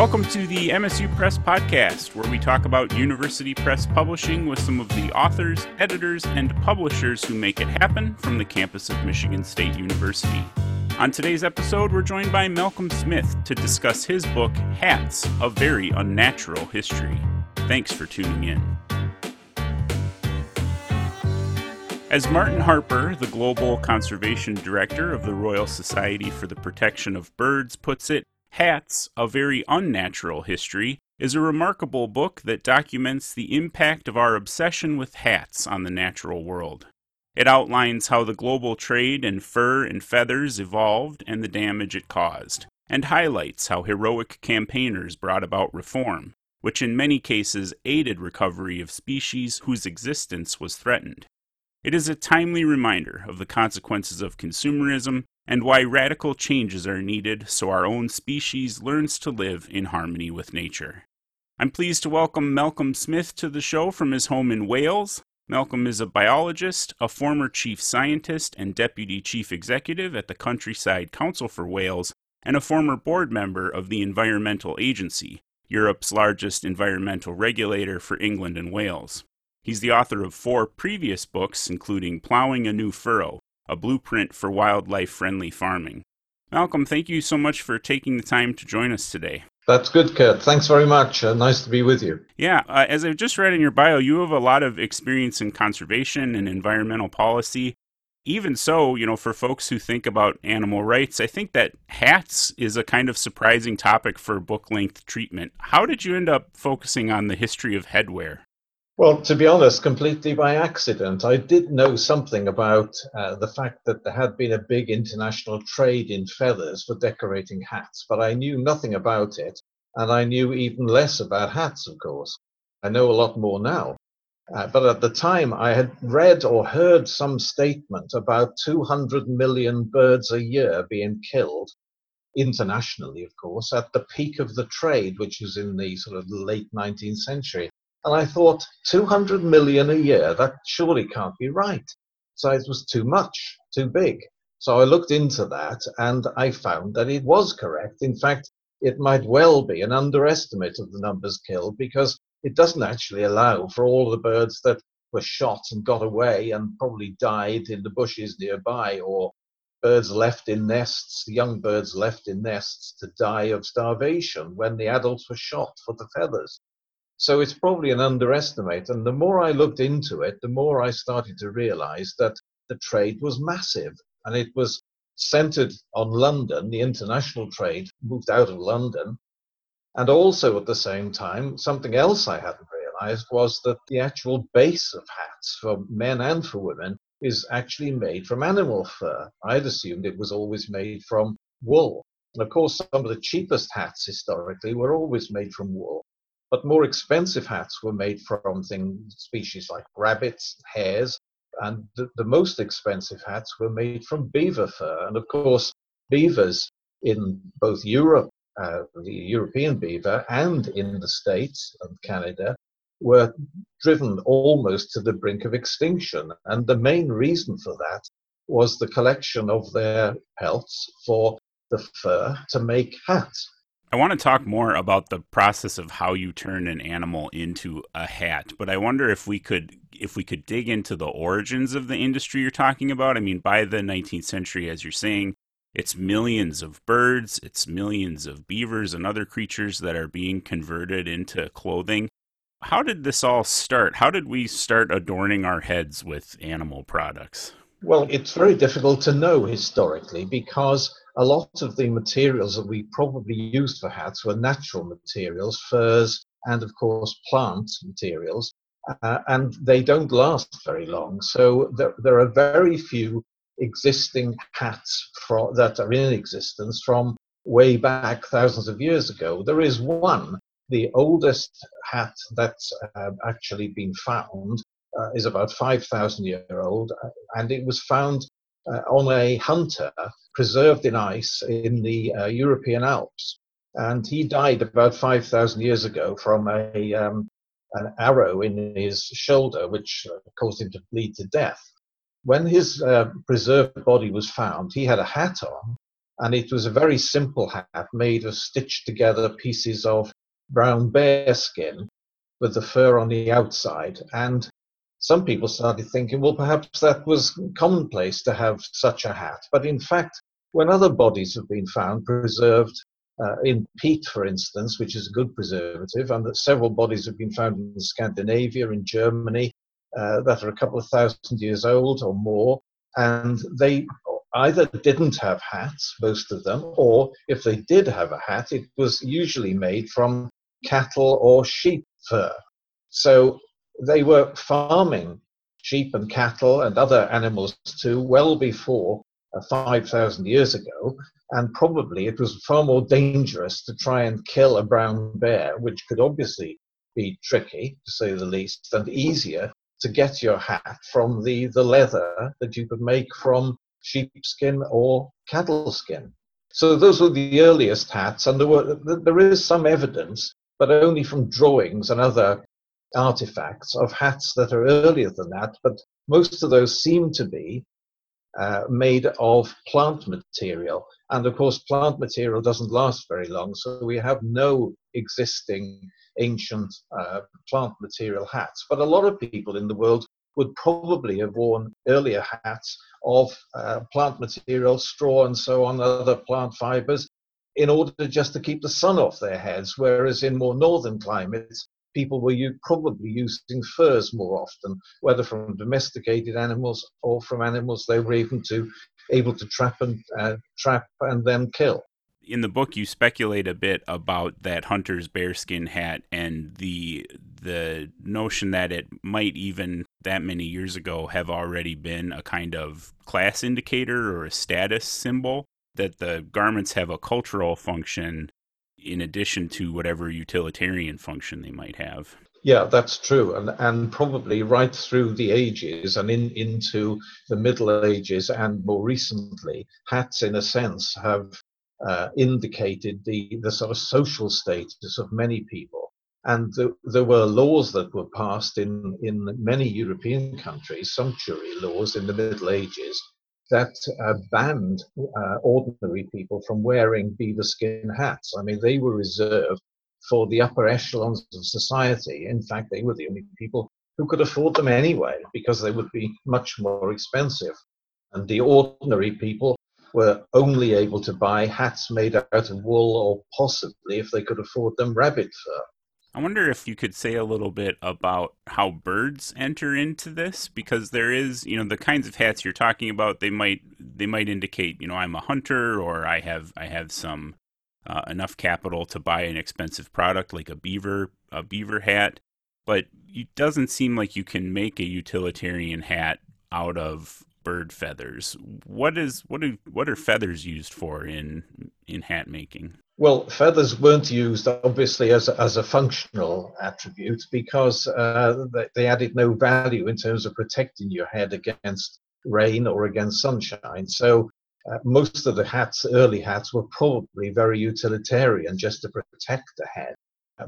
Welcome to the MSU Press Podcast, where we talk about university press publishing with some of the authors, editors, and publishers who make it happen from the campus of Michigan State University. On today's episode, we're joined by Malcolm Smith to discuss his book, Hats A Very Unnatural History. Thanks for tuning in. As Martin Harper, the Global Conservation Director of the Royal Society for the Protection of Birds, puts it, Hats, A Very Unnatural History, is a remarkable book that documents the impact of our obsession with hats on the natural world. It outlines how the global trade in fur and feathers evolved and the damage it caused, and highlights how heroic campaigners brought about reform, which in many cases aided recovery of species whose existence was threatened. It is a timely reminder of the consequences of consumerism and why radical changes are needed so our own species learns to live in harmony with nature. I'm pleased to welcome Malcolm Smith to the show from his home in Wales. Malcolm is a biologist, a former chief scientist and deputy chief executive at the Countryside Council for Wales, and a former board member of the Environmental Agency, Europe's largest environmental regulator for England and Wales. He's the author of four previous books, including Plowing a New Furrow, a blueprint for wildlife friendly farming. Malcolm, thank you so much for taking the time to join us today. That's good, Kurt. Thanks very much. Uh, nice to be with you. Yeah, uh, as I've just read in your bio, you have a lot of experience in conservation and environmental policy. Even so, you know, for folks who think about animal rights, I think that hats is a kind of surprising topic for book length treatment. How did you end up focusing on the history of headwear? Well, to be honest, completely by accident. I did know something about uh, the fact that there had been a big international trade in feathers for decorating hats, but I knew nothing about it. And I knew even less about hats, of course. I know a lot more now. Uh, but at the time, I had read or heard some statement about 200 million birds a year being killed internationally, of course, at the peak of the trade, which was in the sort of late 19th century. And I thought, 200 million a year, that surely can't be right. So it was too much, too big. So I looked into that and I found that it was correct. In fact, it might well be an underestimate of the numbers killed because it doesn't actually allow for all the birds that were shot and got away and probably died in the bushes nearby or birds left in nests, young birds left in nests to die of starvation when the adults were shot for the feathers. So it's probably an underestimate. And the more I looked into it, the more I started to realize that the trade was massive and it was centered on London. The international trade moved out of London. And also at the same time, something else I hadn't realized was that the actual base of hats for men and for women is actually made from animal fur. I'd assumed it was always made from wool. And of course, some of the cheapest hats historically were always made from wool. But more expensive hats were made from things, species like rabbits, hares, and the, the most expensive hats were made from beaver fur. And of course, beavers in both Europe, uh, the European beaver, and in the States and Canada were driven almost to the brink of extinction. And the main reason for that was the collection of their pelts for the fur to make hats. I want to talk more about the process of how you turn an animal into a hat, but I wonder if we could if we could dig into the origins of the industry you're talking about. I mean, by the 19th century, as you're saying, it's millions of birds, it's millions of beavers and other creatures that are being converted into clothing. How did this all start? How did we start adorning our heads with animal products? Well, it's very difficult to know historically because a lot of the materials that we probably used for hats were natural materials, furs, and of course plant materials, uh, and they don't last very long. So there, there are very few existing hats that are in existence from way back thousands of years ago. There is one, the oldest hat that's uh, actually been found uh, is about 5,000 year old, uh, and it was found uh, on a hunter preserved in ice in the uh, European Alps. And he died about 5,000 years ago from a, um, an arrow in his shoulder, which uh, caused him to bleed to death. When his uh, preserved body was found, he had a hat on, And it was a very simple hat made of stitched together pieces of brown bear skin with the fur on the outside. And some people started thinking, well, perhaps that was commonplace to have such a hat. But in fact, when other bodies have been found preserved uh, in peat, for instance, which is a good preservative, and that several bodies have been found in Scandinavia, in Germany, uh, that are a couple of thousand years old or more, and they either didn't have hats, most of them, or if they did have a hat, it was usually made from cattle or sheep fur. So they were farming sheep and cattle and other animals too well before uh, 5,000 years ago, and probably it was far more dangerous to try and kill a brown bear, which could obviously be tricky, to say the least, and easier to get your hat from the, the leather that you could make from sheepskin or cattle skin. So those were the earliest hats, and there, were, there is some evidence, but only from drawings and other artifacts of hats that are earlier than that, but most of those seem to be uh, made of plant material. And of course, plant material doesn't last very long, so we have no existing ancient uh, plant material hats. But a lot of people in the world would probably have worn earlier hats of uh, plant material, straw, and so on, other plant fibers, in order just to keep the sun off their heads. Whereas in more northern climates, people were probably using furs more often, whether from domesticated animals or from animals they were able to able to trap and uh, trap and then kill. In the book, you speculate a bit about that hunter's bearskin hat and the the notion that it might even that many years ago have already been a kind of class indicator or a status symbol. That the garments have a cultural function in addition to whatever utilitarian function they might have. Yeah, that's true, and and probably right through the ages and in into the Middle Ages and more recently, hats in a sense have uh, indicated the the sort of social status of many people, and the, there were laws that were passed in in many European countries, sumptuary laws in the Middle Ages that uh, banned uh, ordinary people from wearing beaver skin hats. I mean, they were reserved for the upper echelons of society. In fact, they were the only people who could afford them anyway, because they would be much more expensive. And the ordinary people were only able to buy hats made out of wool or possibly, if they could afford them, rabbit fur. I wonder if you could say a little bit about how birds enter into this because there is, you know, the kinds of hats you're talking about, they might they might indicate, you know, I'm a hunter or I have I have some uh, enough capital to buy an expensive product like a beaver a beaver hat, but it doesn't seem like you can make a utilitarian hat out of bird feathers. What is what do what are feathers used for in in hat making? Well, feathers weren't used obviously as a, as a functional attribute because uh, they added no value in terms of protecting your head against rain or against sunshine. So uh, most of the hats, early hats, were probably very utilitarian just to protect the head.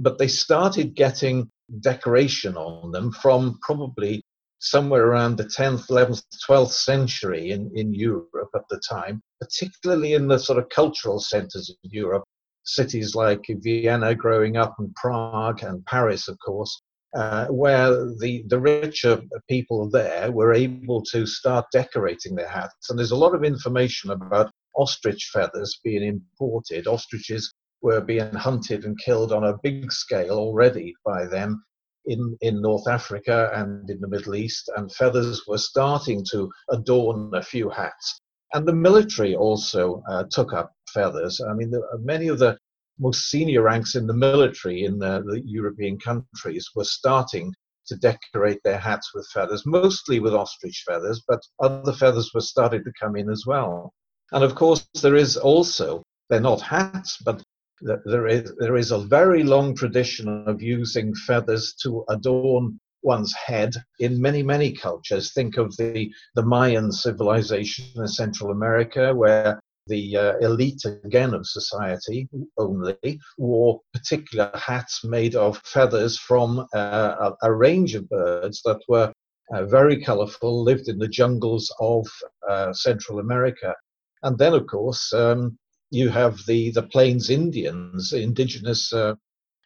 But they started getting decoration on them from probably somewhere around the 10th, 11th, 12th century in, in Europe at the time, particularly in the sort of cultural centers of Europe, cities like Vienna growing up and Prague and Paris, of course, uh, where the, the richer people there were able to start decorating their hats. And there's a lot of information about ostrich feathers being imported. Ostriches were being hunted and killed on a big scale already by them in, in North Africa and in the Middle East, and feathers were starting to adorn a few hats. And the military also uh, took up feathers. I mean, the, uh, many of the most senior ranks in the military in the, the European countries were starting to decorate their hats with feathers, mostly with ostrich feathers, but other feathers were starting to come in as well. And of course, there is also, they're not hats, but there is, there is a very long tradition of using feathers to adorn one's head in many, many cultures. Think of the, the Mayan civilization in Central America, where the uh, elite again of society only wore particular hats made of feathers from uh, a, a, range of birds that were uh, very colorful, lived in the jungles of uh, Central America. And then, of course, um, you have the, the Plains Indians, indigenous uh,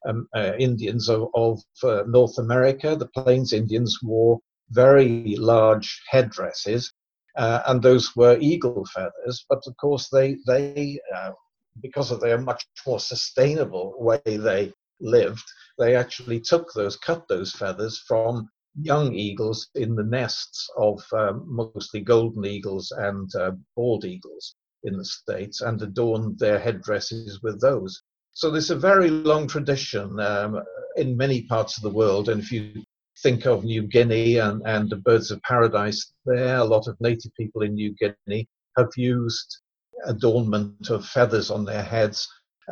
um, uh, Indians of, of North America. The Plains Indians wore very large headdresses, uh, and those were eagle feathers. But of course, they they uh, because of their much more sustainable way they lived, they actually took those, cut those feathers from young eagles in the nests of um, mostly golden eagles and uh, bald eagles in the States and adorned their headdresses with those. So there's a very long tradition um, in many parts of the world. And if you think of New Guinea and, and the birds of paradise there, a lot of native people in New Guinea have used adornment of feathers on their heads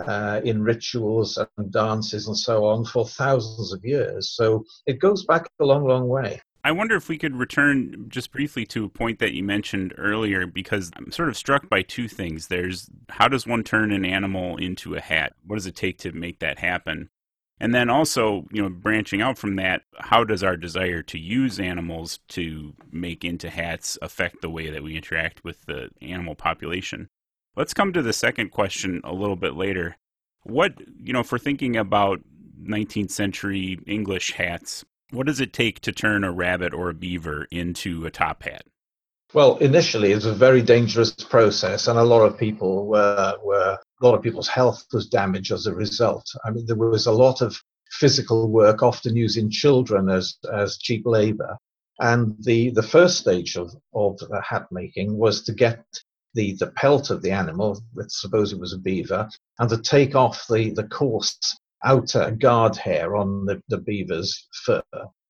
uh, in rituals and dances and so on for thousands of years. So it goes back a long, long way. I wonder if we could return just briefly to a point that you mentioned earlier, because I'm sort of struck by two things. There's how does one turn an animal into a hat? What does it take to make that happen? And then also, you know, branching out from that, how does our desire to use animals to make into hats affect the way that we interact with the animal population? Let's come to the second question a little bit later. What, you know, for thinking about 19th century English hats, what does it take to turn a rabbit or a beaver into a top hat? Well, initially it was a very dangerous process, and a lot of people were, were a lot of people's health was damaged as a result. I mean, there was a lot of physical work, often using children as as cheap labor. And the, the first stage of, of hat making was to get the, the pelt of the animal, let's suppose it was a beaver, and to take off the, the coarse outer guard hair on the, the beaver's fur,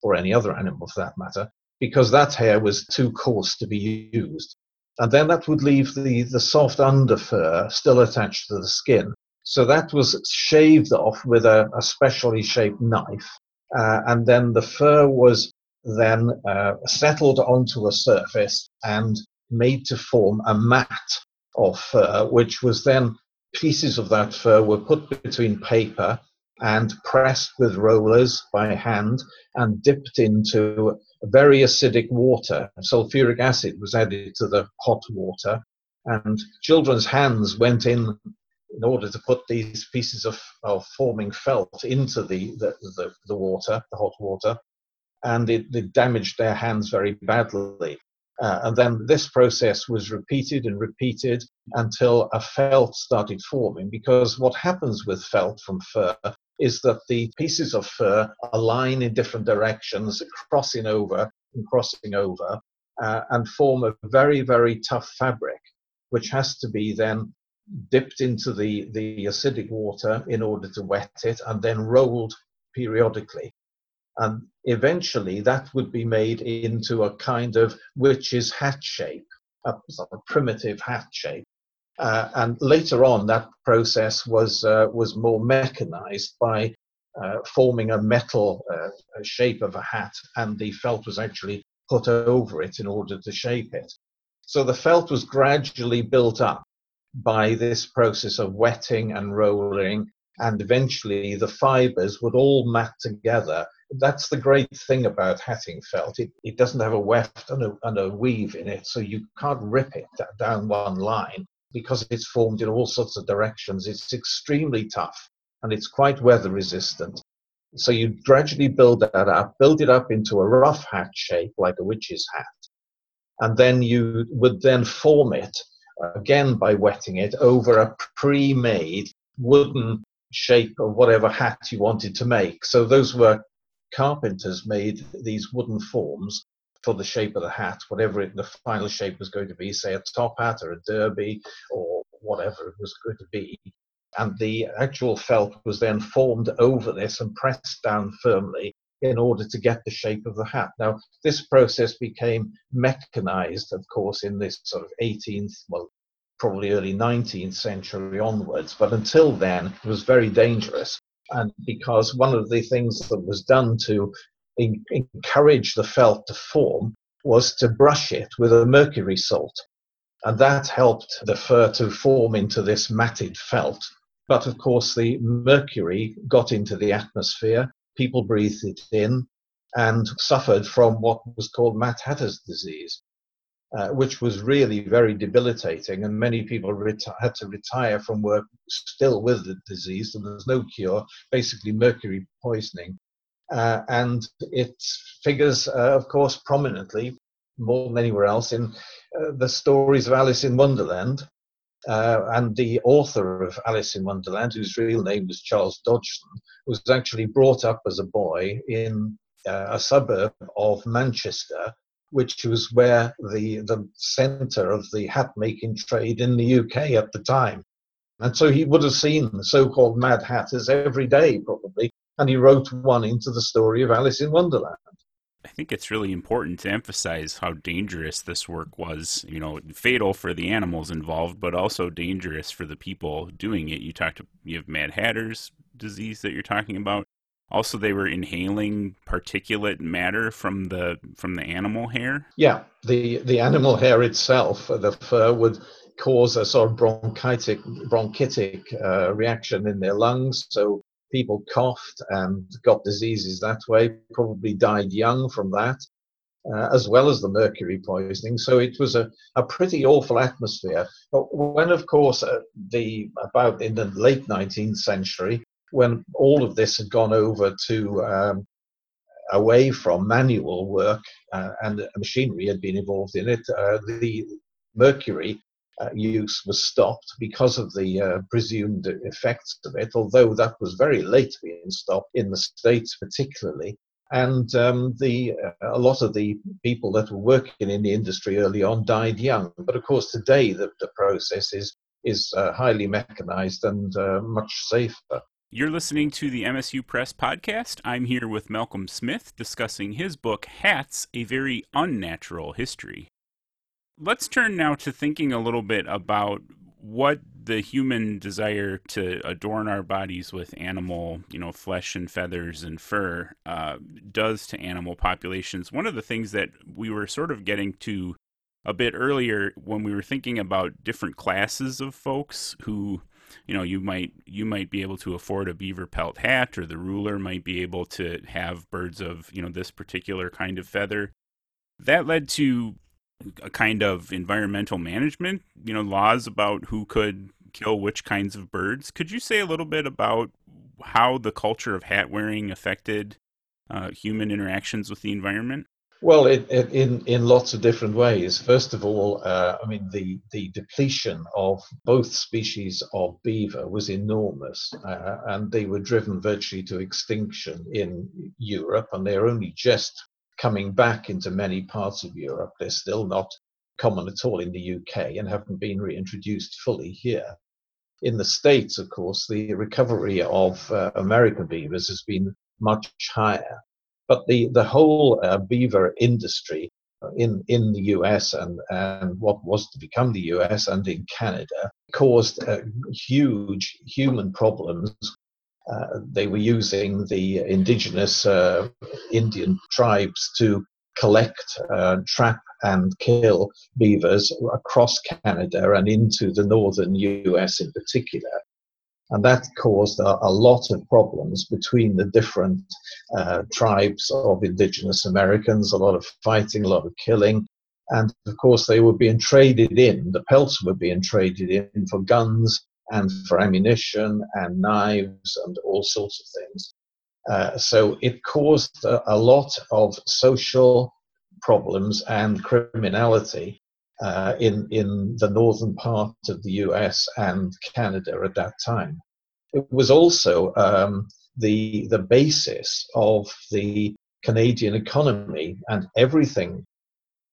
or any other animal for that matter, because that hair was too coarse to be used. And then that would leave the, the soft under fur still attached to the skin. So that was shaved off with a, a specially shaped knife. Uh, and then the fur was then uh, settled onto a surface and made to form a mat of fur, which was then pieces of that fur were put between paper and pressed with rollers by hand and dipped into very acidic water. Sulfuric acid was added to the hot water, and children's hands went in in order to put these pieces of, of forming felt into the, the, the, the water, the hot water, and it, it damaged their hands very badly. Uh, and then this process was repeated and repeated until a felt started forming. Because what happens with felt from fur is that the pieces of fur align in different directions, crossing over and crossing over, uh, and form a very, very tough fabric, which has to be then dipped into the, the acidic water in order to wet it and then rolled periodically. And eventually that would be made into a kind of witch's hat shape, a sort of primitive hat shape. Uh, and later on, that process was uh, was more mechanized by uh, forming a metal uh, shape of a hat, and the felt was actually put over it in order to shape it. So the felt was gradually built up by this process of wetting and rolling, and eventually the fibers would all mat together. That's the great thing about hatting felt. It, it doesn't have a weft and a, and a weave in it, so you can't rip it down one line because it's formed in all sorts of directions. It's extremely tough and it's quite weather resistant. So you gradually build that up, build it up into a rough hat shape like a witch's hat. And then you would then form it again by wetting it over a pre-made wooden shape of whatever hat you wanted to make. So those were carpenters made these wooden forms for the shape of the hat, whatever it, the final shape was going to be, say a top hat or a derby or whatever it was going to be. And the actual felt was then formed over this and pressed down firmly in order to get the shape of the hat. Now, this process became mechanized, of course, in this sort of 18th, well, probably early 19th century onwards. But until then, it was very dangerous. And because one of the things that was done to in, encourage the felt to form was to brush it with a mercury salt. And that helped the fur to form into this matted felt. But of course, the mercury got into the atmosphere, people breathed it in, and suffered from what was called Mad Hatter's disease. uh, which was really very debilitating, and many people reti- had to retire from work still with the disease, and there's no cure, basically mercury poisoning. Uh, and it figures, uh, of course, prominently, more than anywhere else, in uh, the stories of Alice in Wonderland. Uh, and the author of Alice in Wonderland, whose real name was Charles Dodgson, was actually brought up as a boy in uh, a suburb of Manchester, which was where the, the centre of the hat making trade in the UK at the time. And so he would have seen the so called Mad Hatters every day, probably, and he wrote one into the story of Alice in Wonderland. I think it's really important to emphasize how dangerous this work was. You know, fatal for the animals involved, but also dangerous for the people doing it. You talked, you have Mad Hatter's disease that you're talking about. Also, they were inhaling particulate matter from the from the animal hair. Yeah, the the animal hair itself, the fur would cause a sort of bronchitic bronchitic uh, reaction in their lungs. So people coughed and got diseases that way. Probably died young from that. Uh, as well as the mercury poisoning. So it was a, a pretty awful atmosphere. But when, of course, uh, the about in the late 19th century, when all of this had gone over to um, away from manual work uh, and machinery had been involved in it, uh, the mercury uh, use was stopped because of the uh, presumed effects of it, although that was very late being stopped in the States, particularly. And um, the, uh, a lot of the people that were working in the industry early on died young. But of course, today the, the process is, is uh, highly mechanized and much safer. You're listening to the MSU Press podcast. I'm here with Malcolm Smith discussing his book, Hats A Very Unnatural History. Let's turn now to thinking a little bit about what the human desire to adorn our bodies with animal, you know, flesh and feathers and fur uh, does to animal populations. One of the things that we were sort of getting to a bit earlier when we were thinking about different classes of folks who you know you might you might be able to afford a beaver pelt hat or the ruler might be able to have birds of you know this particular kind of feather that led to a kind of environmental management you know laws about who could kill which kinds of birds could you say a little bit about how the culture of hat wearing affected uh, human interactions with the environment well, it, it, in in lots of different ways. First of all, uh, I mean the the depletion of both species of beaver was enormous, uh, and they were driven virtually to extinction in Europe, and they're only just coming back into many parts of Europe. They're still not common at all in the UK and haven't been reintroduced fully here. In the States, of course, the recovery of uh, American beavers has been much higher. But the, the whole uh, beaver industry in, in the US and, and what was to become the US and in Canada caused uh, huge human problems. Uh, they were using the indigenous uh, Indian tribes to collect, uh, trap, and kill beavers across Canada and into the northern US in particular. And that caused a, a lot of problems between the different uh, tribes of indigenous Americans, a lot of fighting, a lot of killing. And of course, they were being traded in, the pelts were being traded in for guns and for ammunition and knives and all sorts of things. Uh, so it caused a, a, lot of social problems and criminality uh, in, in the northern part of the US and Canada at that time. It was also um, the, the basis of the Canadian economy and everything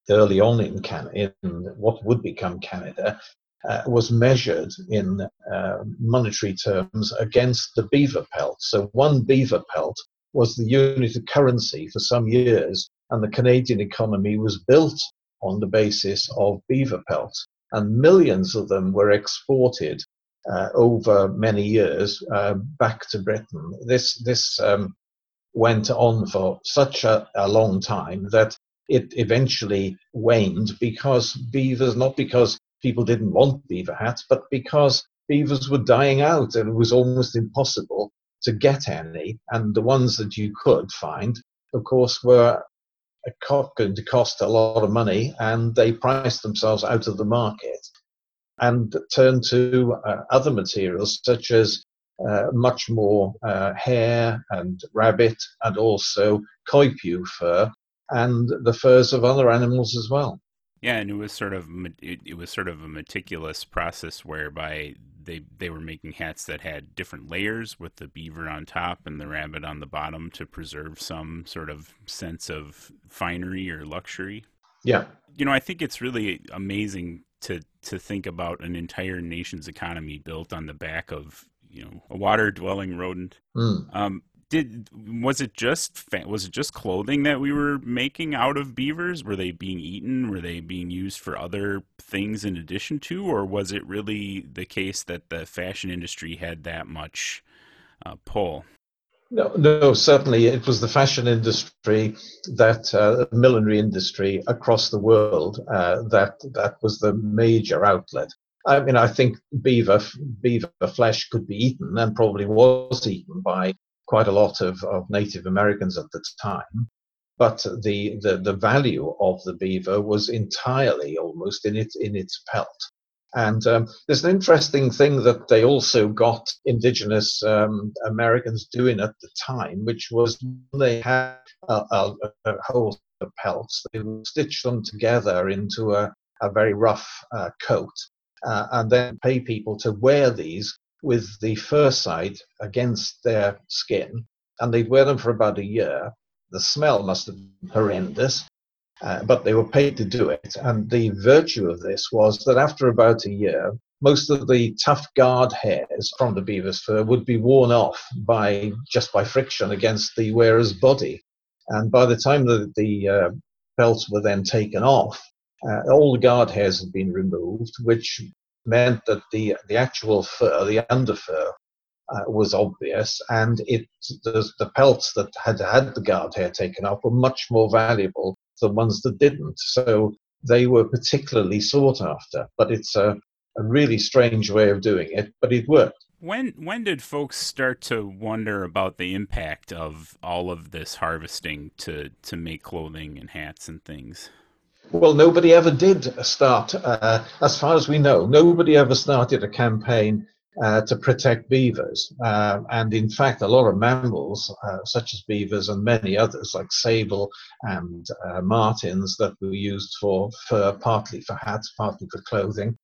early on in, Can- in what would become Canada uh, was measured in uh, monetary terms against the beaver pelt. So one beaver pelt was the unit of currency for some years, and the Canadian economy was built on the basis of beaver pelts. And millions of them were exported uh, over many years uh, back to Britain. This, this um, went on for such a, a, long time that it eventually waned because beavers, not because people didn't want beaver hats, but because beavers were dying out and it was almost impossible to get any. And the ones that you could find, of course, were going to cost a lot of money, and they priced themselves out of the market and turned to uh, other materials such as uh, much more uh, hare and rabbit and also coypu fur and the furs of other animals as well. Yeah, and it was sort of it, it was sort of a meticulous process whereby they they were making hats that had different layers with the beaver on top and the rabbit on the bottom to preserve some sort of sense of finery or luxury. Yeah. You know, I think it's really amazing to to think about an entire nation's economy built on the back of you know a water dwelling rodent. Mm. Um, did was it just was it just clothing that we were making out of beavers? Were they being eaten? Were they being used for other things in addition to, or was it really the case that the fashion industry had that much uh, pull? No, no, certainly it was the fashion industry, that uh, millinery industry across the world uh, that that was the major outlet. I mean, I think beaver beaver flesh could be eaten and probably was eaten by quite a lot of, of Native Americans at the time. But the, the, the value of the beaver was entirely almost in its in its pelt. And um, there's an interesting thing that they also got indigenous um, Americans doing at the time, which was they had a, a, a whole of pelts, they would stitch them together into a, a very rough uh, coat uh, and then pay people to wear these with the fur side against their skin. And they'd wear them for about a year. The smell must have been horrendous. Uh, but they were paid to do it. And the virtue of this was that after about a year, most of the tough guard hairs from the beaver's fur would be worn off by just by friction against the wearer's body. And by the time that the uh, belts were then taken off, uh, all the guard hairs had been removed, which meant that the the actual fur, the underfur, uh, was obvious, and it the, the pelts that had had the guard hair taken off were much more valuable than ones that didn't. So they were particularly sought after. But it's a, a really strange way of doing it, but it worked. When when did folks start to wonder about the impact of all of this harvesting to to make clothing and hats and things? Well, nobody ever did start, uh, as far as we know, nobody ever started a campaign uh, to protect beavers. Uh, and in fact, a lot of mammals, uh, such as beavers and many others, like sable and uh, martens, that were used for fur, partly for hats, partly for clothing,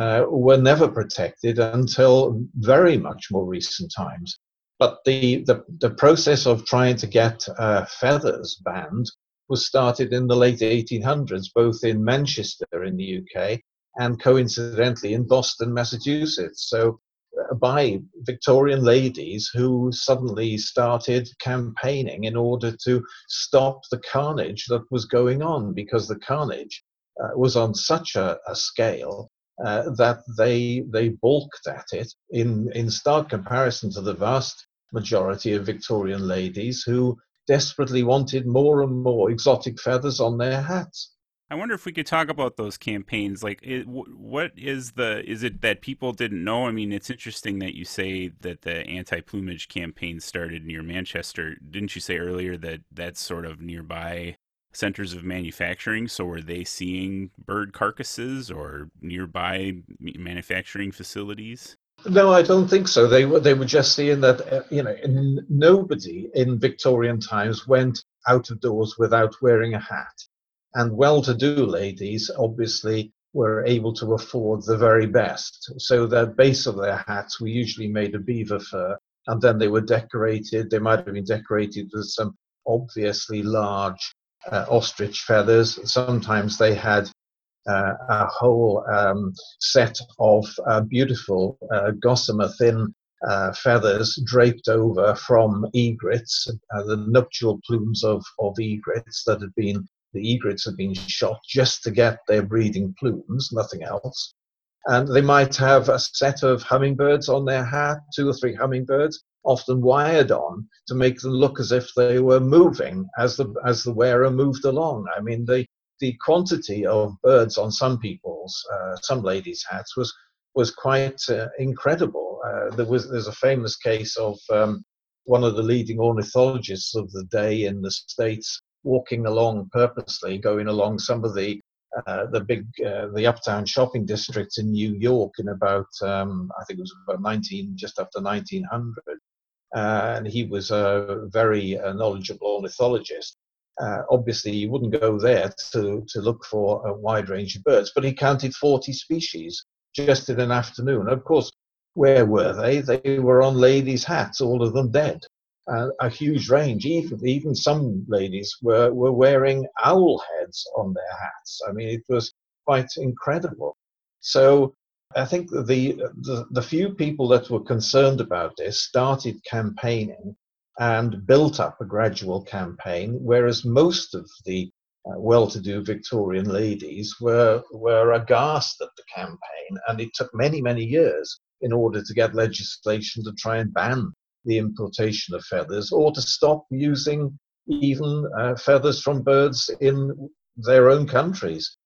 uh, were never protected until very much more recent times. But the, the, the process of trying to get feathers banned was started in the late 1800s, both in Manchester in the UK and coincidentally in Boston, Massachusetts. So by Victorian ladies who suddenly started campaigning in order to stop the carnage that was going on because the carnage uh, was on such a, a scale uh, that they they balked at it in in stark comparison to the vast majority of Victorian ladies who desperately wanted more and more exotic feathers on their hats. I wonder if we could talk about those campaigns. Like, what is the? Is it that people didn't know? I mean, it's interesting that you say that the anti-plumage campaign started near Manchester. Didn't you say earlier that that's sort of nearby centers of manufacturing? So, were they seeing bird carcasses or nearby manufacturing facilities? No, I don't think so. They were they were just seeing that uh, you know nobody in Victorian times went out of doors without wearing a hat and well-to-do ladies obviously were able to afford the very best. So the base of their hats were usually made of beaver fur, and then they were decorated. They might have been decorated with some obviously large uh, ostrich feathers. Sometimes they had uh, a whole um, set of uh, beautiful uh, gossamer thin uh, feathers draped over from egrets, uh, the nuptial plumes of, of egrets that had been the egrets had been shot just to get their breeding plumes, nothing else. And they might have a set of hummingbirds on their hat, two or three hummingbirds, often wired on to make them look as if they were moving as the as the wearer moved along. I mean, the the quantity of birds on some people's, uh, some ladies' hats was was quite uh, incredible. Uh, there was there's a famous case of um, one of the leading ornithologists of the day in the states walking along purposely, going along some of the uh, the big uh, the uptown shopping districts in New York in about um, I think it was about 19 just after 1900, uh, and he was a very knowledgeable ornithologist. Uh, obviously, he wouldn't go there to to look for a wide range of birds, but he counted 40 species just in an afternoon. Of course, where were they? They were on ladies' hats, all of them dead uh, a huge range. Even even some ladies were were wearing owl heads on their hats. I mean, it was quite incredible. So I think the, the, the few people that were concerned about this started campaigning and built up a gradual campaign, whereas most of the uh, well-to-do Victorian ladies were were aghast at the campaign, and it took many many years in order to get legislation to try and ban the importation of feathers or to stop using even uh, feathers from birds in their own countries.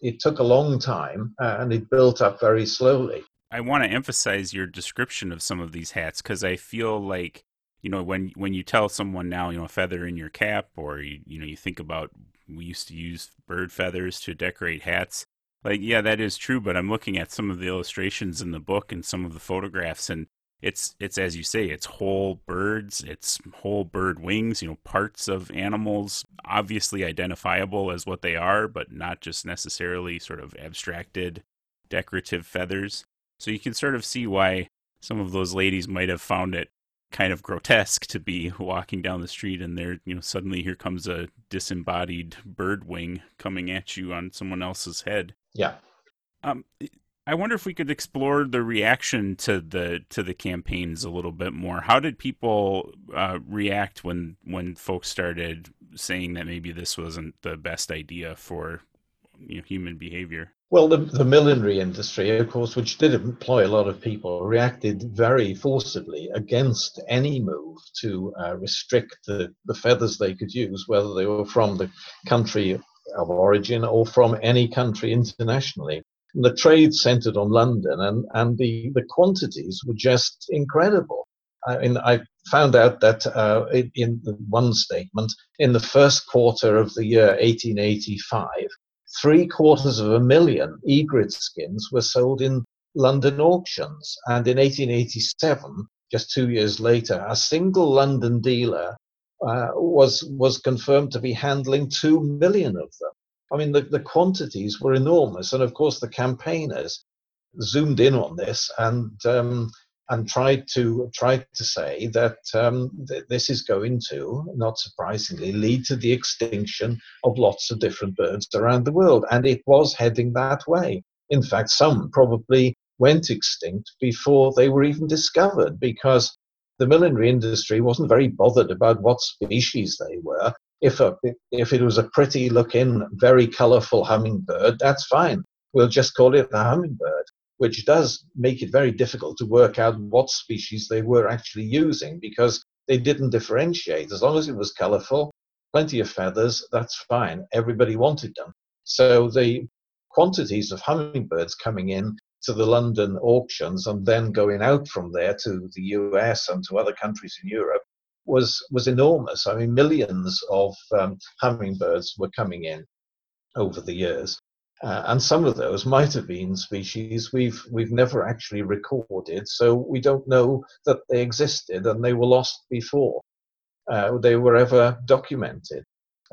It took a long time uh, and it built up very slowly. I want to emphasize your description of some of these hats because I feel like you know when when you tell someone now you know a feather in your cap or you you know you think about we used to use bird feathers to decorate hats like yeah that is true but i'm looking at some of the illustrations in the book and some of the photographs and it's it's as you say it's whole birds it's whole bird wings you know parts of animals obviously identifiable as what they are but not just necessarily sort of abstracted decorative feathers. So you can sort of see why some of those ladies might have found it kind of grotesque to be walking down the street and there you know suddenly here comes a disembodied bird wing coming at you on someone else's head yeah um, I wonder if we could explore the reaction to the to the campaigns a little bit more. How did people uh, react when when folks started saying that maybe this wasn't the best idea for you know, human behavior? Well, the, the millinery industry, of course, which did employ a lot of people, reacted very forcibly against any move to uh, restrict the, the feathers they could use, whether they were from the country of origin or from any country internationally the trade centered on London, and, and the, the quantities were just incredible. I mean, I found out that uh, in, in one statement, in the first quarter of the year 1885, three quarters of a million egret skins were sold in London auctions. And in 1887, just two years later, a single London dealer uh, was was confirmed to be handling two million of them. I mean, the, the quantities were enormous. And of course, the campaigners zoomed in on this and um, and tried to tried to say that um, th- this is going to, not surprisingly, lead to the extinction of lots of different birds around the world, and it was heading that way. In fact, some probably went extinct before they were even discovered because the millinery industry wasn't very bothered about what species they were if a if it was a pretty looking, very colourful hummingbird, that's fine. We'll just call it a hummingbird, which does make it very difficult to work out what species they were actually using because they didn't differentiate. As long as it was colourful, plenty of feathers, that's fine. Everybody wanted them. So the quantities of hummingbirds coming in to the London auctions and then going out from there to the US and to other countries in Europe was was enormous. I mean, millions of um, hummingbirds were coming in over the years, uh, and some of those might have been species we've we've never actually recorded, so we don't know that they existed and they were lost before uh, they were ever documented.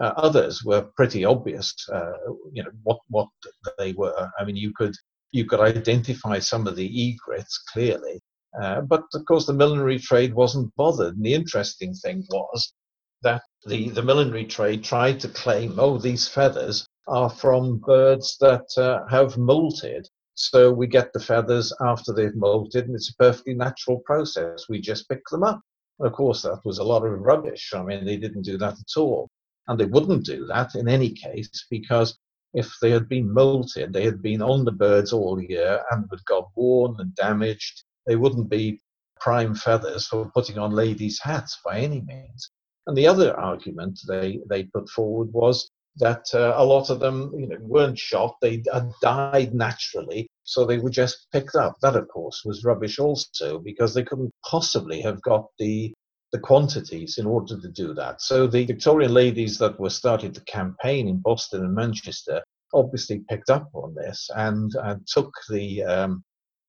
Uh, others were pretty obvious, uh, you know, what what they were. I mean, you could you could identify some of the egrets clearly, uh, but of course, the millinery trade wasn't bothered. And the interesting thing was that the, the millinery trade tried to claim, oh, these feathers are from birds that uh, have molted. So we get the feathers after they've molted, and it's a perfectly natural process. We just pick them up. And of course, that was a lot of rubbish. I mean, they didn't do that at all. And they wouldn't do that in any case because if they had been molted, they had been on the birds all year and had got worn and damaged they wouldn't be prime feathers for putting on ladies' hats by any means. And the other argument they, they put forward was that uh, a lot of them you know, weren't shot, they died naturally, so they were just picked up. That, of course, was rubbish also, because they couldn't possibly have got the the quantities in order to do that. So the Victorian ladies that were starting to campaign in Boston and Manchester obviously picked up on this and, and took the um,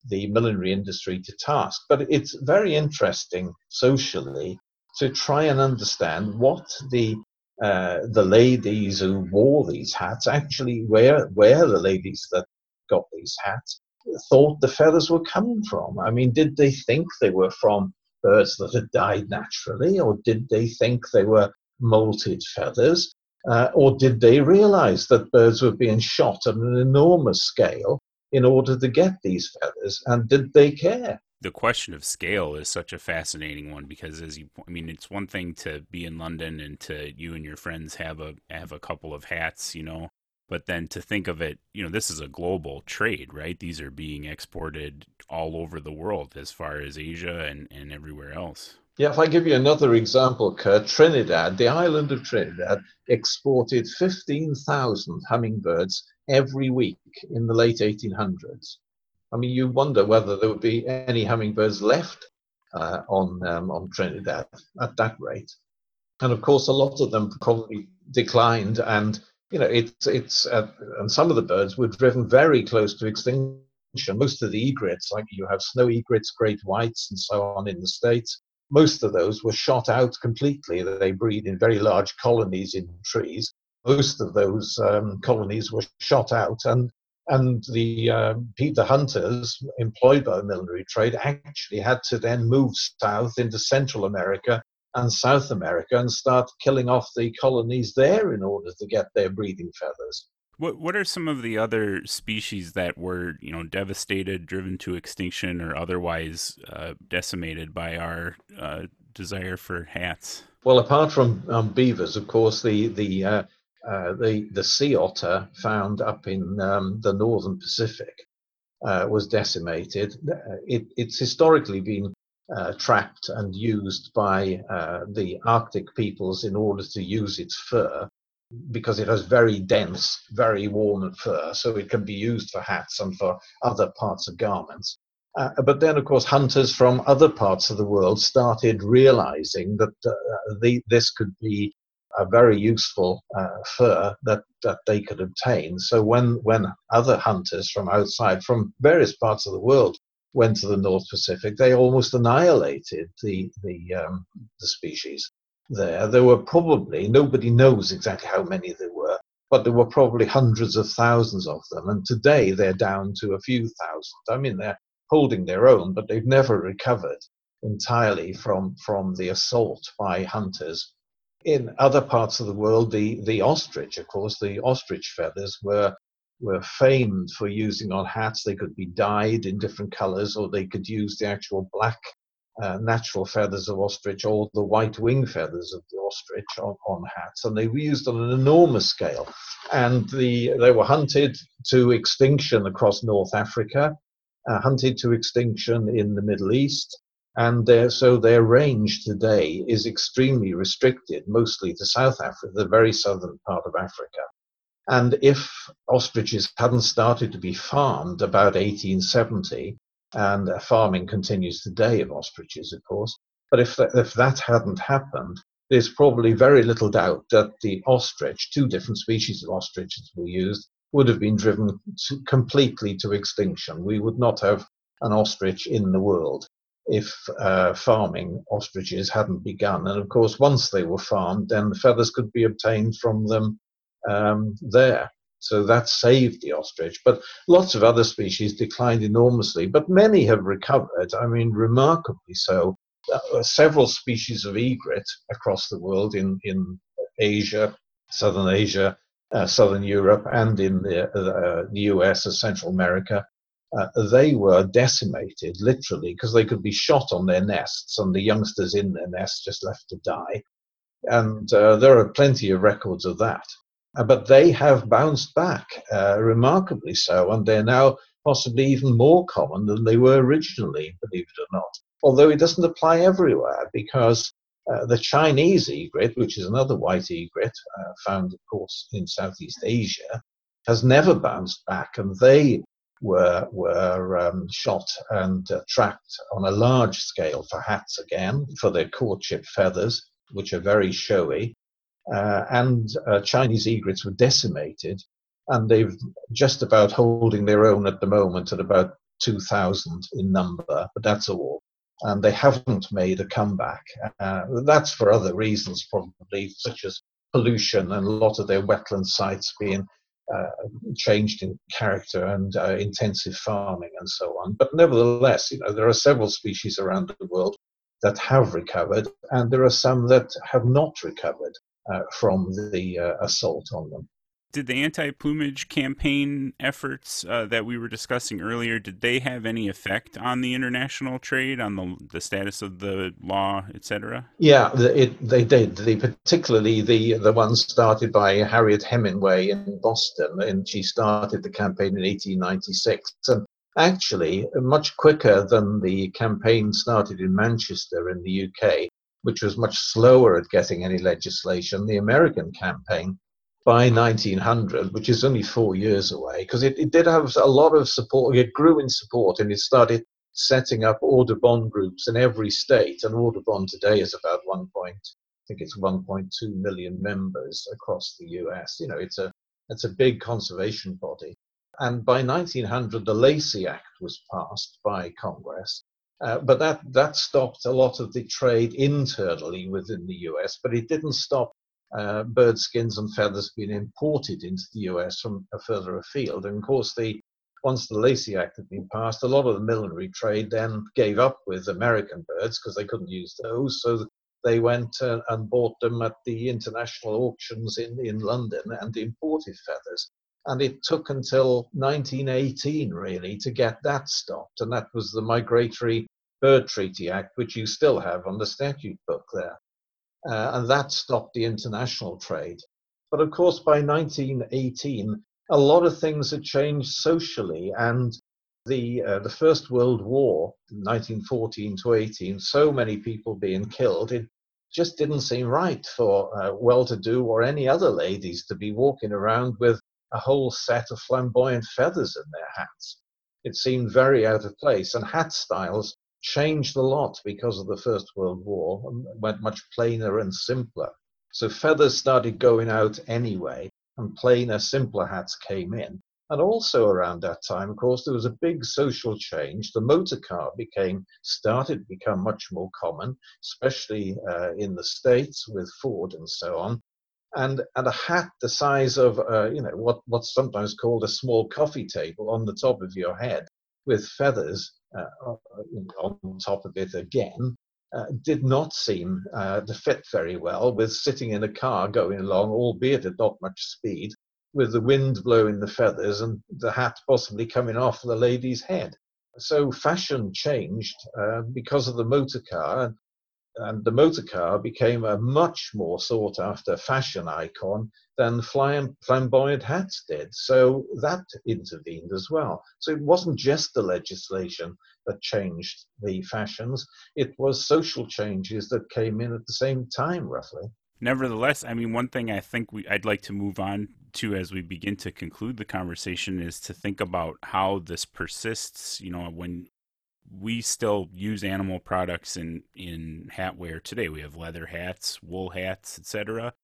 the millinery industry to task. But it's very interesting socially to try and understand what the uh, the ladies who wore these hats actually where where the ladies that got these hats thought the feathers were coming from. I mean, did they think they were from birds that had died naturally, or did they think they were molted feathers? Uh, or did they realize that birds were being shot at an enormous scale in order to get these feathers? And did they care? The question of scale is such a fascinating one because, as you, I mean, it's one thing to be in London and to you and your friends have a have a couple of hats, you know, but then to think of it, you know, this is a global trade, right? These are being exported all over the world as far as Asia and, and everywhere else. Yeah, if I give you another example, Kurt, Trinidad, the island of Trinidad exported 15,000 hummingbirds every week in the late 1800s. I mean, you wonder whether there would be any hummingbirds left uh, on, um, on Trinidad at that rate. And of course, a lot of them probably declined and you know, it's it's uh, and some of the birds were driven very close to extinction. Most of the egrets, like you have snow egrets, great whites, and so on in the states, most of those were shot out completely. They breed in very large colonies in trees. Most of those um, colonies were shot out, and and the um, the hunters employed by the millinery trade actually had to then move south into Central America and South America and start killing off the colonies there in order to get their breeding feathers. What what are some of the other species that were you know devastated, driven to extinction, or otherwise uh, decimated by our uh, desire for hats? Well, apart from um, beavers, of course, the the uh, uh the the sea otter found up in um, the northern Pacific uh, was decimated. It, it's historically been uh, trapped and used by uh, the Arctic peoples in order to use its fur because it has very dense, very warm fur, so it can be used for hats and for other parts of garments. Uh, but then, of course, hunters from other parts of the world started realizing that uh, the, this could be a very useful uh, fur that, that they could obtain. So when, when other hunters from outside, from various parts of the world, went to the North Pacific, they almost annihilated the the, um, the species there. There were probably nobody knows exactly how many there were, but there were probably hundreds of thousands of them. And today they're down to a few thousand. I mean, they're holding their own, but they've never recovered entirely from from the assault by hunters. In other parts of the world, the, the ostrich, of course, the ostrich feathers were were famed for using on hats. They could be dyed in different colors, or they could use the actual black uh, natural feathers of ostrich or the white wing feathers of the ostrich on, on, hats, and they were used on an enormous scale. And the, they were hunted to extinction across North Africa, uh, hunted to extinction in the Middle East, and so their range today is extremely restricted, mostly to South Africa, the very southern part of Africa. And if ostriches hadn't started to be farmed about 1870, and farming continues today of ostriches, of course, but if that, if that hadn't happened, there's probably very little doubt that the ostrich, two different species of ostriches were used, would have been driven to, completely to extinction. We would not have an ostrich in the world if uh, farming ostriches hadn't begun. And of course, once they were farmed, then the feathers could be obtained from them um, there. So that saved the ostrich. But lots of other species declined enormously, but many have recovered. I mean, remarkably so. Uh, several species of egret across the world in, in Asia, Southern Asia, uh, Southern Europe, and in the, uh, the US and Central America, uh, they were decimated literally because they could be shot on their nests and the youngsters in their nests just left to die. And uh, there are plenty of records of that. Uh, but they have bounced back uh, remarkably so, and they're now possibly even more common than they were originally, believe it or not. Although it doesn't apply everywhere, because uh, the Chinese egret, which is another white egret uh, found, of course, in Southeast Asia, has never bounced back, and they were, were um, shot and uh, trapped on a large scale for hats again, for their courtship feathers, which are very showy. Uh, and uh, Chinese egrets were decimated, and they've just about holding their own at the moment at about 2,000 in number, but that's all. And they haven't made a comeback. Uh, that's for other reasons, probably, such as pollution and a lot of their wetland sites being uh, changed in character and uh, intensive farming and so on. But nevertheless, you know, there are several species around the world that have recovered, and there are some that have not recovered uh, from the uh, assault on them did the anti-plumage campaign efforts uh, that we were discussing earlier did they have any effect on the international trade on the, the status of the law etc yeah it, they did. They, particularly the the ones started by harriet hemenway in boston and she started the campaign in 1896 and actually much quicker than the campaign started in manchester in the uk which was much slower at getting any legislation the american campaign by 1900, which is only four years away, because it, it did have a lot of support. It grew in support and it started setting up Audubon groups in every state. And Audubon today is about one point, I think it's 1.2 million members across the US. You know, it's a it's a big conservation body. And by 1900, the Lacey Act was passed by Congress. Uh, but that, that stopped a lot of the trade internally within the US, but it didn't stop uh, bird skins and feathers being imported into the US from further afield. And of course, the once the Lacey Act had been passed, a lot of the millinery trade then gave up with American birds because they couldn't use those. So they went uh, and bought them at the international auctions in, in London and imported feathers. And it took until 1918, really, to get that stopped. And that was the Migratory Bird Treaty Act, which you still have on the statute book there uh, and that stopped the international trade. But of course, by 1918, a lot of things had changed socially, and the uh, the First World War, 1914 to 18, so many people being killed, it just didn't seem right for uh, well-to-do or any other ladies to be walking around with a whole set of flamboyant feathers in their hats. It seemed very out of place, and hat styles changed a lot because of the First World War, went much plainer and simpler. So feathers started going out anyway, and plainer, simpler hats came in. And also around that time, of course, there was a big social change. The motor car became started to become much more common, especially uh, in the states with Ford and so on. And and a hat the size of uh, you know what what's sometimes called a small coffee table on the top of your head with feathers uh, on top of it again, uh, did not seem uh, to fit very well with sitting in a car going along, albeit at not much speed, with the wind blowing the feathers and the hat possibly coming off the lady's head. So fashion changed uh, because of the motor car, and the motor car became a much more sought after fashion icon than flamboyant hats did. So that intervened as well. So it wasn't just the legislation that changed the fashions, it was social changes that came in at the same time, roughly. Nevertheless, I mean, one thing I think we, I'd like to move on to as we begin to conclude the conversation is to think about how this persists. You know, when we still use animal products in in hat wear today. We have leather hats, wool hats, etc.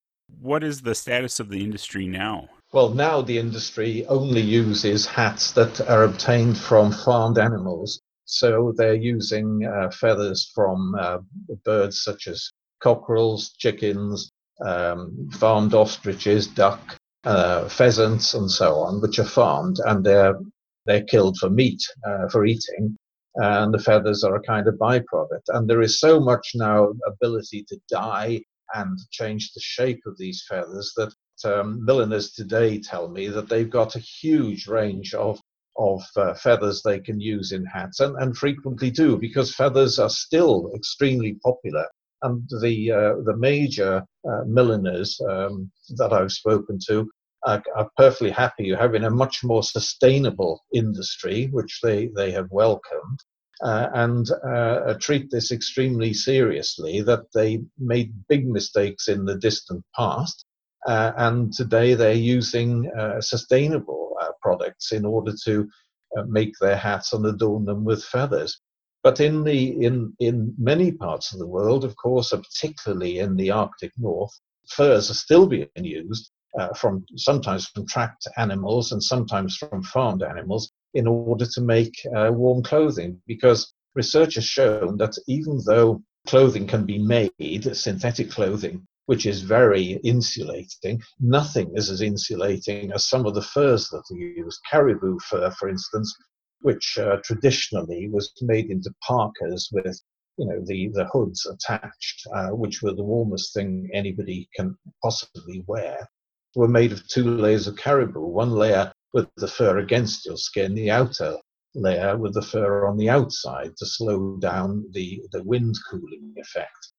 What is the status of the industry now? Well, now the industry only uses hats that are obtained from farmed animals. So they're using uh, feathers from uh, birds such as cockerels, chickens, um, farmed ostriches, duck, uh, pheasants, and so on, which are farmed, and they're they're killed for meat uh, for eating and the feathers are a kind of byproduct. And there is so much now ability to dye and change the shape of these feathers that um, milliners today tell me that they've got a huge range of of uh, feathers they can use in hats, and, and frequently do because feathers are still extremely popular. And the uh, the major uh, milliners um, that I've spoken to are, are, perfectly happy having a much more sustainable industry, which they, they have welcomed, uh, and uh, treat this extremely seriously, that they made big mistakes in the distant past. Uh, and today they're using uh, sustainable uh, products in order to uh, make their hats and adorn them with feathers. But in the in in many parts of the world, of course, particularly in the Arctic North, furs are still being used uh, from sometimes from trapped animals and sometimes from farmed animals in order to make uh, warm clothing. Because research has shown that even though clothing can be made, synthetic clothing, which is very insulating. Nothing is as insulating as some of the furs that are used. Caribou fur, for instance, which uh, traditionally was made into parkas with you know the, the hoods attached, uh, which were the warmest thing anybody can possibly wear, were made of two layers of caribou, one layer with the fur against your skin, the outer layer with the fur on the outside to slow down the, the wind cooling effect.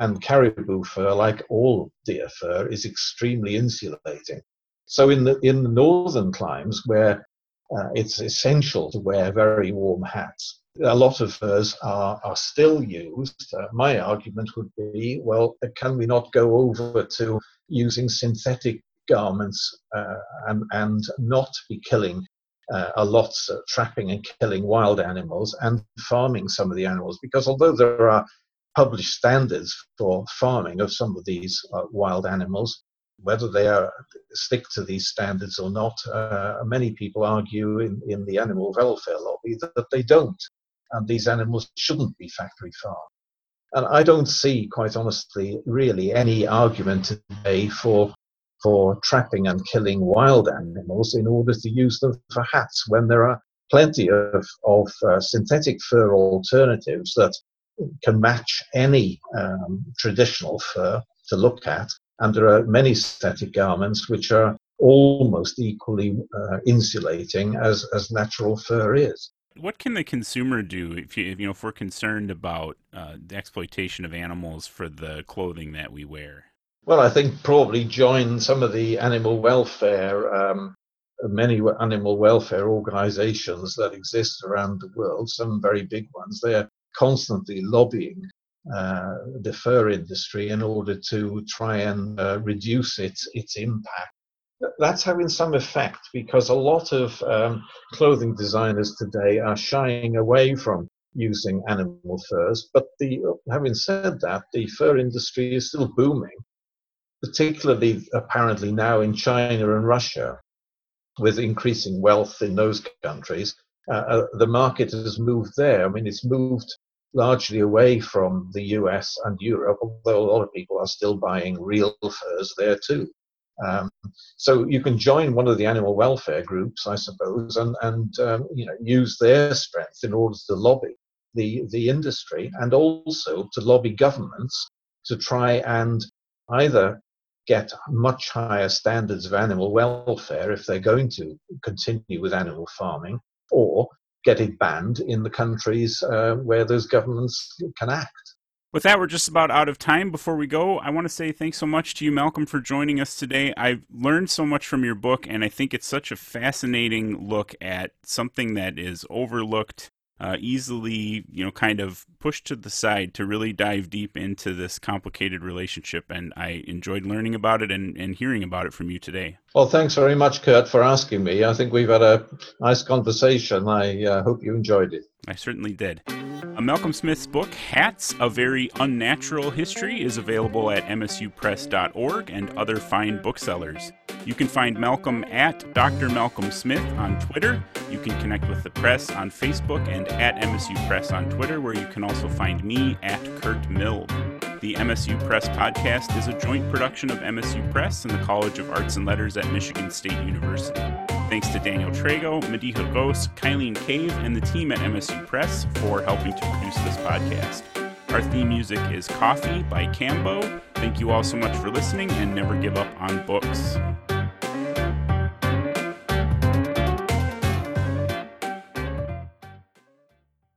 And caribou fur, like all deer fur, is extremely insulating. So in the in the northern climes where uh, it's essential to wear very warm hats, a lot of furs are, are still used. Uh, my argument would be, well, can we not go over to using synthetic garments uh, and, and not be killing uh, a lot, uh, trapping and killing wild animals and farming some of the animals? Because although there are published standards for farming of some of these uh, wild animals. Whether they are stick to these standards or not, uh, many people argue in, in the animal welfare lobby that, that they don't, and these animals shouldn't be factory farmed. And I don't see, quite honestly, really any argument today for for trapping and killing wild animals in order to use them for hats when there are plenty of, of uh, synthetic fur alternatives that can match any um, traditional fur to look at. And there are many synthetic garments which are almost equally uh, insulating as, as natural fur is. What can the consumer do if you, you know if we're concerned about uh, the exploitation of animals for the clothing that we wear? Well, I think probably join some of the animal welfare, um, many animal welfare organizations that exist around the world, some very big ones. They're constantly lobbying uh, the fur industry in order to try and uh, reduce its its impact. That's having some effect because a lot of um, clothing designers today are shying away from using animal furs. But the, having said that, the fur industry is still booming, particularly apparently now in China and Russia, with increasing wealth in those countries. Uh, uh the market has moved there. I mean, it's moved largely away from the US and Europe, although a lot of people are still buying real furs there too. Um, so you can join one of the animal welfare groups, I suppose, and, and um, you know use their strength in order to lobby the, the industry and also to lobby governments to try and either get much higher standards of animal welfare if they're going to continue with animal farming, or get it banned in the countries uh, where those governments can act. With that, we're just about out of time. Before we go, I want to say thanks so much to you, Malcolm, for joining us today. I've learned so much from your book, and I think it's such a fascinating look at something that is overlooked uh, easily, you know, kind of pushed to the side to really dive deep into this complicated relationship. And I enjoyed learning about it and, and hearing about it from you today. Well, thanks very much, Kurt, for asking me. I think we've had a nice conversation. I uh, hope you enjoyed it. I certainly did. Malcolm Smith's book, Hats A Very Unnatural History, is available at msupress.org and other fine booksellers. You can find Malcolm at Dr. Malcolm Smith on Twitter. You can connect with the press on Facebook and at MSU Press on Twitter, where you can also find me at Kurt Mill. The MSU Press podcast is a joint production of MSU Press and the College of Arts and Letters at Michigan State University. Thanks to Daniel Trago, Mediha Ghost, Kylene Cave, and the team at MSU Press for helping to produce this podcast. Our theme music is Coffee by Cambo. Thank you all so much for listening and never give up on books.